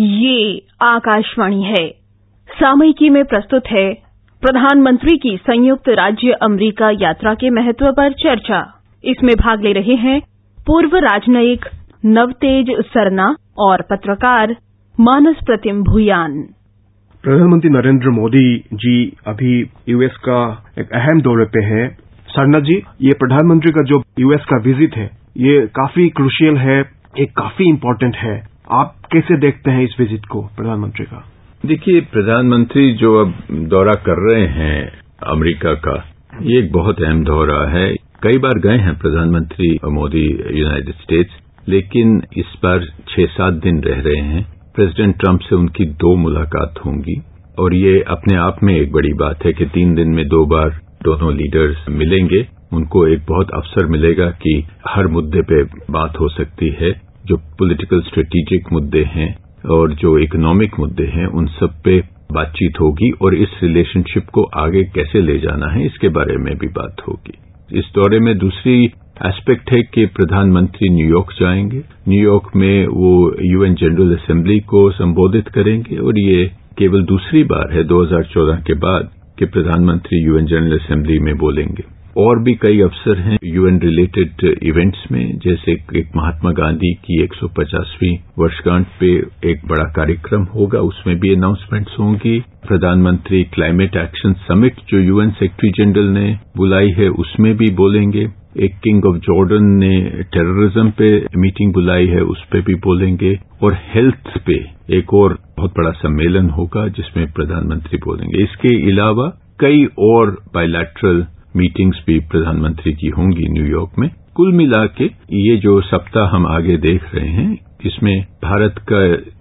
ये आकाशवाणी है। सामयिकी में प्रस्तुत है प्रधानमंत्री की संयुक्त राज्य अमेरिका यात्रा के महत्व पर चर्चा। इसमें भाग ले रहे हैं पूर्व राजनयिक नवतेज सरना और पत्रकार मानस प्रतिम भूयान। प्रधानमंत्री नरेंद्र मोदी जी अभी यूएस का एक अहम दौरे पे हैं। सरना जी, ये प्रधानमंत्री का जो यूएस का विज़िट है, ये काफ़ी क्रूशियल है, ये काफ़ी इम्पोर्टेंट है। आप कैसे देखते हैं इस विज़िट को, प्रधानमंत्री का? देखिए, प्रधानमंत्री जो अब दौरा कर रहे हैं अमेरिका का, ये एक बहुत अहम दौरा है। कई बार गए हैं प्रधानमंत्री मोदी यूनाइटेड स्टेट्स, लेकिन इस बार छह सात दिन रह रहे हैं। प्रेसिडेंट ट्रंप से उनकी दो मुलाकात होंगी, और ये अपने आप में एक बड़ी बात है कि तीन दिन में दो बार दोनों लीडर्स मिलेंगे। उनको एक बहुत अवसर मिलेगा कि हर मुद्दे पे बात हो सकती है। जो पॉलिटिकल स्ट्रेटेजिक मुद्दे हैं और जो इकोनॉमिक मुद्दे हैं, उन सब पे बातचीत होगी और इस रिलेशनशिप को आगे कैसे ले जाना है, इसके बारे में भी बात होगी। इस दौरे में दूसरी एस्पेक्ट है कि प्रधानमंत्री न्यूयॉर्क जाएँगे। न्यूयॉर्क में वो यूएन जनरल असेंबली को संबोधित करेंगे और ये केवल दूसरी बार है 2014 के बाद, कि प्रधानमंत्री यूएन जनरल असेंबली में बोलेंगे। और भी कई अवसर हैं यूएन रिलेटेड इवेंट्स में, जैसे एक महात्मा गांधी की 150वीं वर्षगांठ पे एक बड़ा कार्यक्रम होगा, उसमें भी अनाउंसमेंट्स होंगी। प्रधानमंत्री क्लाइमेट एक्शन समिट जो यूएन सेक्रेटरी जनरल ने बुलाई है, उसमें भी बोलेंगे। एक किंग ऑफ़ जॉर्डन ने टेररिज्म पे मीटिंग बुलाई है, उस पर भी बोलेंगे। और हेल्थ पे एक और बहुत बड़ा सम्मेलन होगा, जिसमें प्रधानमंत्री बोलेंगे। इसके अलावा कई और बायलैटरल मीटिंग्स भी प्रधानमंत्री की होंगी न्यूयॉर्क में। कुल मिला के ये जो सप्ताह हम आगे देख रहे हैं, इसमें भारत का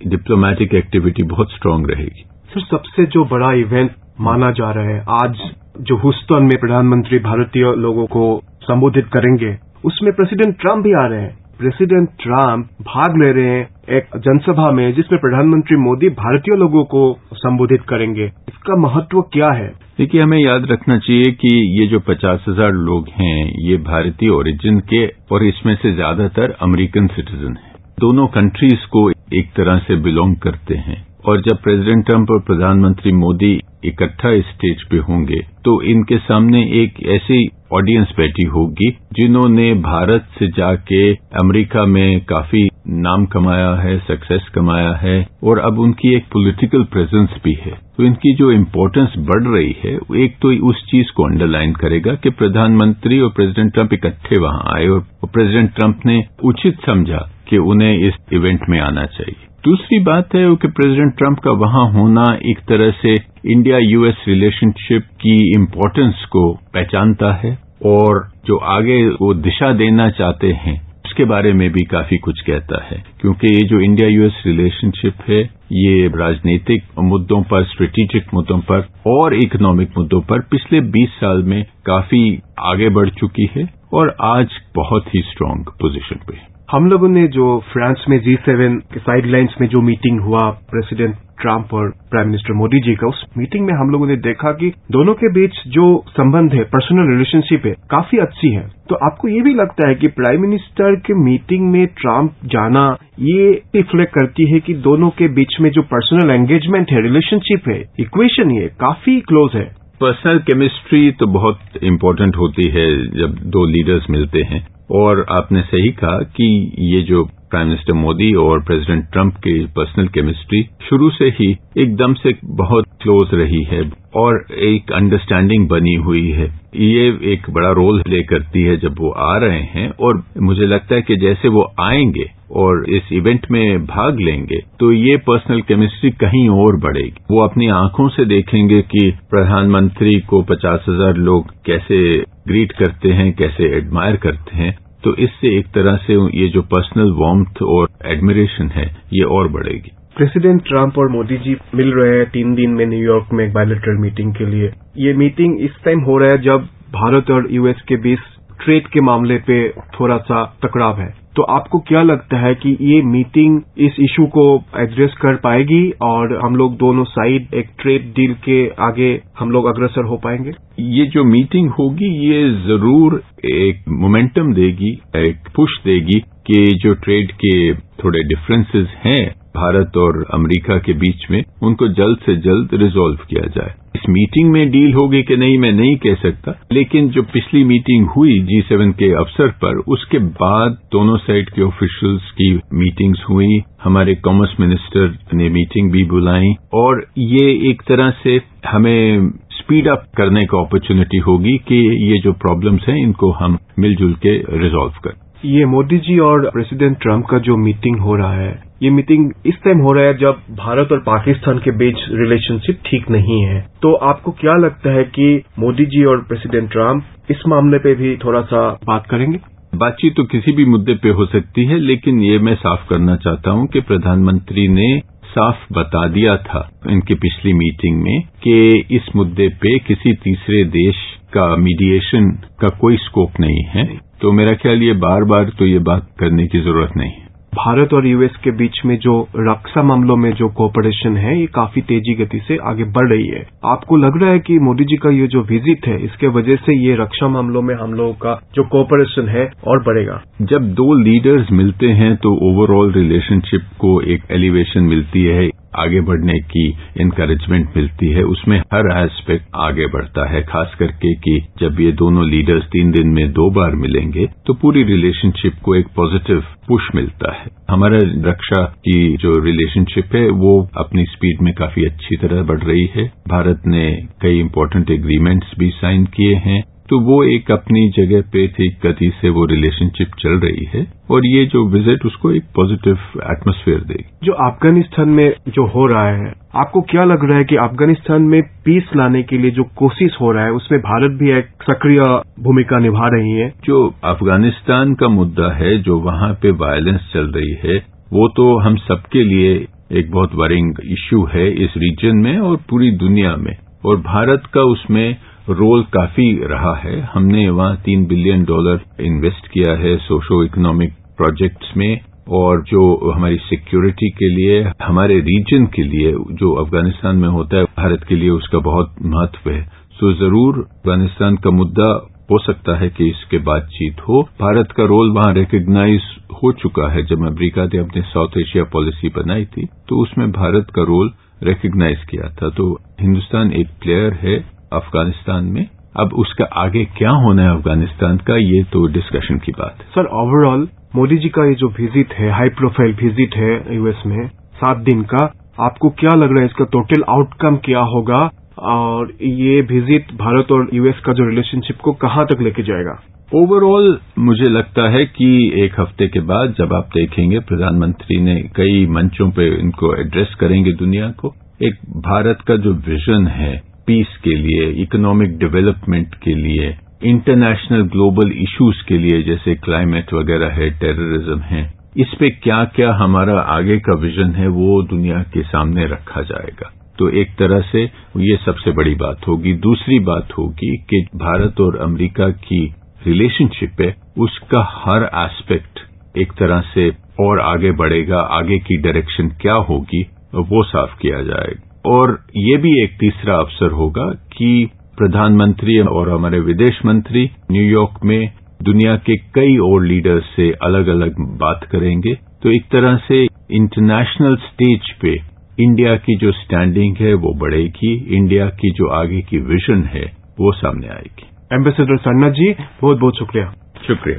डिप्लोमेटिक एक्टिविटी बहुत स्ट्रांग रहेगी। सर, सबसे जो बड़ा इवेंट माना जा रहा है, आज जो हुस्तन में प्रधानमंत्री भारतीय लोगों को संबोधित करेंगे, उसमें प्रेसिडेंट ट्रंप भी आ रहे हैं। प्रेसिडेंट ट्रंप भाग ले रहे हैं एक जनसभा में, जिसमें प्रधानमंत्री मोदी भारतीय लोगों को संबोधित करेंगे। इसका महत्व क्या है? देखिए, हमें याद रखना चाहिए कि ये जो पचास हज़ार लोग हैं, ये भारतीय ओरिजिन के और इसमें से ज़्यादातर अमेरिकन सिटीजन हैं। दोनों कंट्रीज़ को एक तरह से बिलोंग करते हैं। और जब प्रेसिडेंट ट्रंप और प्रधानमंत्री मोदी इकट्ठा स्टेज पे होंगे। तो इनके सामने एक ऐसी ऑडियंस बैठी होगी, जिन्होंने भारत से जाके अमेरिका में काफ़ी नाम कमाया है सक्सेस कमाया है, और अब उनकी एक पॉलिटिकल प्रेजेंस भी है। तो इनकी जो इम्पोर्टेंस बढ़ रही है, एक तो उस चीज़ को अंडरलाइन करेगा कि प्रधानमंत्री और प्रेसिडेंट ट्रंप इकट्ठे वहाँ आए, और प्रेसिडेंट ट्रंप ने उचित समझा कि उन्हें इस इवेंट में आना चाहिए। दूसरी बात है कि प्रेसिडेंट ट्रंप का वहाँ होना एक तरह से इंडिया यूएस रिलेशनशिप की इम्पोर्टेंस को पहचानता है और जो आगे वो दिशा देना चाहते हैं, उसके बारे में भी काफ़ी कुछ कहता है। क्योंकि ये जो इंडिया यूएस रिलेशनशिप है, ये राजनीतिक मुद्दों पर स्ट्रेटेजिक मुद्दों पर और इकोनॉमिक मुद्दों पर पिछले 20 साल में काफ़ी आगे बढ़ चुकी है और आज बहुत ही स्ट्रांग पोजीशन पे है। हम लोगों ने जो फ्रांस में जी सेवन के साइडलाइंस में जो मीटिंग हुआ प्रेसिडेंट ट्रंप और प्राइम मिनिस्टर मोदी जी का, उस मीटिंग में हम लोगों ने देखा कि दोनों के बीच जो संबंध है पर्सनल रिलेशनशिप है, काफ़ी अच्छी है। तो आपको ये भी लगता है कि प्राइम मिनिस्टर के मीटिंग में ट्रंप जाना, ये रिफ्लेक्ट करती है कि दोनों के बीच में जो पर्सनल एंगेजमेंट है रिलेशनशिप है इक्वेशन ये काफ़ी क्लोज है। पर्सनल केमिस्ट्री तो बहुत इम्पोर्टेंट होती है जब दो लीडर्स मिलते हैं। और आपने सही कहा कि ये जो प्राइम मिनिस्टर मोदी और प्रेसिडेंट ट्रंप की पर्सनल केमिस्ट्री शुरू से ही एकदम से बहुत क्लोज रही है और एक अंडरस्टैंडिंग बनी हुई है। ये एक बड़ा रोल प्ले करती है जब वो आ रहे हैं और मुझे लगता है कि जैसे वो आएँगे और इस इवेंट में भाग लेंगे तो ये पर्सनल केमिस्ट्री कहीं और बढ़ेगी। वो अपनी आँखों से देखेंगे कि प्रधानमंत्री को पचास हज़ार लोग कैसे ग्रीट करते हैं, कैसे एडमायर करते हैं। तो इससे एक तरह से ये जो पर्सनल वार्म और एडमिरेशन है, ये और बढ़ेगी। प्रेसिडेंट ट्रंप और मोदी जी मिल रहे हैं तीन दिन में न्यूयॉर्क में एक बायलेटरल मीटिंग के लिए। ये मीटिंग इस टाइम हो रहा है जब भारत और यूएस के बीच ट्रेड के मामले पे थोड़ा सा टकराव है। तो आपको क्या लगता है कि ये मीटिंग इस इशू को एड्रेस कर पाएगी और हम लोग दोनों साइड एक ट्रेड डील के आगे हम लोग अग्रसर हो पाएँगे? ये जो मीटिंग होगी, ये ज़रूर एक मोमेंटम देगी, एक पुश देगी कि जो ट्रेड के थोड़े डिफरेंसेस हैं, भारत और अमेरिका के बीच में, उनको जल्द से जल्द रिजोल्व किया जाए। इस मीटिंग में डील होगी कि नहीं, मैं नहीं कह सकता, लेकिन जो पिछली मीटिंग हुई जी सेवन के अवसर पर, उसके बाद दोनों साइड के ऑफिशियल्स की मीटिंग्स हुई, हमारे कॉमर्स मिनिस्टर ने मीटिंग भी बुलाई, और ये एक तरह से हमें स्पीड अप करने का अपॉर्चुनिटी होगी कि ये जो प्रॉब्लम्स हैं, इनको हम मिलजुल के रिजोल्व करें। ये मोदी जी और प्रेसिडेंट ट्रंप का जो मीटिंग हो रहा है, ये मीटिंग इस टाइम हो रहा है जब भारत और पाकिस्तान के बीच रिलेशनशिप ठीक नहीं है। तो आपको क्या लगता है कि मोदी जी और प्रेसिडेंट ट्रंप इस मामले पे भी थोड़ा सा बात करेंगे? बातचीत तो किसी भी मुद्दे पे हो सकती है, लेकिन ये मैं साफ़ करना चाहता हूँ कि प्रधानमंत्री ने साफ़ बता दिया था इनकी पिछली मीटिंग में कि इस मुद्दे पे किसी तीसरे देश का मीडिएशन का कोई स्कोप नहीं है। तो मेरा ख्याल ये बार बार तो ये बात करने की ज़रूरत नहीं है। भारत और यूएस के बीच में जो रक्षा मामलों में जो कोऑपरेशन है, ये काफ़ी तेज़ी गति से आगे बढ़ रही है। आपको लग रहा है कि मोदी जी का ये जो विज़िट है, इसके वजह से ये रक्षा मामलों में हम लोगों का जो कोऑपरेशन है, और बढ़ेगा। जब दो लीडर्स मिलते हैं तो ओवरऑल रिलेशनशिप को एक एलिवेशन मिलती है, आगे बढ़ने की इनकरेजमेंट मिलती है। उसमें हर एस्पेक्ट आगे बढ़ता है, खास करके कि जब ये दोनों लीडर्स तीन दिन में दो बार मिलेंगे तो पूरी रिलेशनशिप को एक पॉजिटिव पुश मिलता है। हमारा रक्षा की जो रिलेशनशिप है, वो अपनी स्पीड में काफ़ी अच्छी तरह बढ़ रही है। भारत ने कई इम्पोर्टेंट एग्रीमेंट्स भी साइन किए हैं। तो वो एक अपनी जगह पे ठीक गति से वो रिलेशनशिप चल रही है और ये जो विज़िट उसको एक पॉजिटिव एटमोस्फेयर देगी। जो अफ़गानिस्तान में जो हो रहा है आपको क्या लग रहा है कि अफ़गानिस्तान में पीस लाने के लिए जो कोशिश हो रहा है उसमें भारत भी एक सक्रिय भूमिका निभा रही है? जो अफ़गानिस्तान का मुद्दा है जो वहाँ पे वायलेंस चल रही है वो तो हम सबके लिए एक बहुत वरिंग इश्यू है इस रीजन में और पूरी दुनिया में। और भारत का उसमें रोल काफ़ी रहा है। हमने वहाँ तीन बिलियन डॉलर इन्वेस्ट किया है सोशो इकोनॉमिक प्रोजेक्ट्स में और जो हमारी सिक्योरिटी के लिए, हमारे रीजन के लिए, जो अफ़गानिस्तान में होता है, भारत के लिए उसका बहुत महत्व है। सो ज़रूर अफ़गानिस्तान का मुद्दा हो सकता है कि इसके बातचीत हो। भारत का रोल वहाँ रिकग्नाइज हो चुका है। जब अमरीका ने अपने साउथ एशिया पॉलिसी बनाई थी तो उसमें भारत का रोल रिकग्नाइज किया था। तो हिंदुस्तान एक प्लेयर है। अफ़गानिस्तान में। अब उसका आगे क्या होना है अफ़गानिस्तान का ये तो डिस्कशन की बात है। सर ओवरऑल मोदी जी का ये जो विज़िट है हाई प्रोफ़ाइल विज़िट है यूएस में सात दिन का आपको क्या लग रहा है इसका टोटल आउटकम क्या होगा? और ये विज़िट भारत और यूएस का जो रिलेशनशिप को कहाँ तक लेके जाएगा? ओवरऑल मुझे लगता है कि एक हफ़्ते के बाद जब आप देखेंगे प्रधानमंत्री ने कई मंचों पे इनको एड्रेस करेंगे दुनिया को। एक भारत का जो विजन है पीस के लिए इकोनॉमिक डेवलपमेंट के लिए इंटरनेशनल ग्लोबल इश्यूज़ के लिए, जैसे क्लाइमेट वगैरह है टेररिज्म है, इस पे क्या क्या हमारा आगे का विजन है, वो दुनिया के सामने रखा जाएगा। तो एक तरह से ये सबसे बड़ी बात होगी। दूसरी बात होगी कि भारत और अमेरिका की रिलेशनशिप है, उसका हर एस्पेक्ट एक तरह से और आगे बढ़ेगा, आगे की डायरेक्शन क्या होगी, वो साफ़ किया जाएगा। और ये भी एक तीसरा अवसर होगा कि प्रधानमंत्री और हमारे विदेश मंत्री न्यूयॉर्क में दुनिया के कई और लीडर्स से अलग अलग बात करेंगे। तो एक तरह से इंटरनेशनल स्टेज पे इंडिया की जो स्टैंडिंग है वो बढ़ेगी इंडिया की जो आगे की विजन है वो सामने आएगी। एम्बेसडर सन्ना जी बहुत बहुत शुक्रिया। शुक्रिया।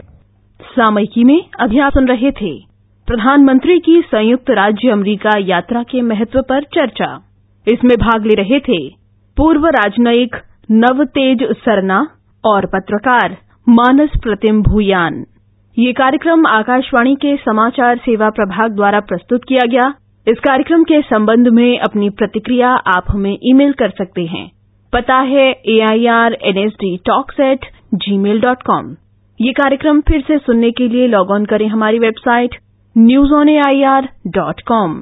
सामयिकी में अभी आप सुन रहे थे। प्रधानमंत्री की संयुक्त राज्य अमेरिका यात्रा के महत्व पर चर्चा। इसमें भाग ले रहे थे पूर्व राजनयिक नवतेज सरना और पत्रकार मानस प्रतिम भूयान। ये कार्यक्रम आकाशवाणी के समाचार सेवा प्रभाग द्वारा प्रस्तुत किया गया। इस कार्यक्रम के संबंध में अपनी प्रतिक्रिया आप हमें ईमेल कर सकते हैं। पता है A I R N S D talks at gmail dot com ये कार्यक्रम फिर से सुनने के लिए लॉग ऑन करें हमारी website news on A I R dot com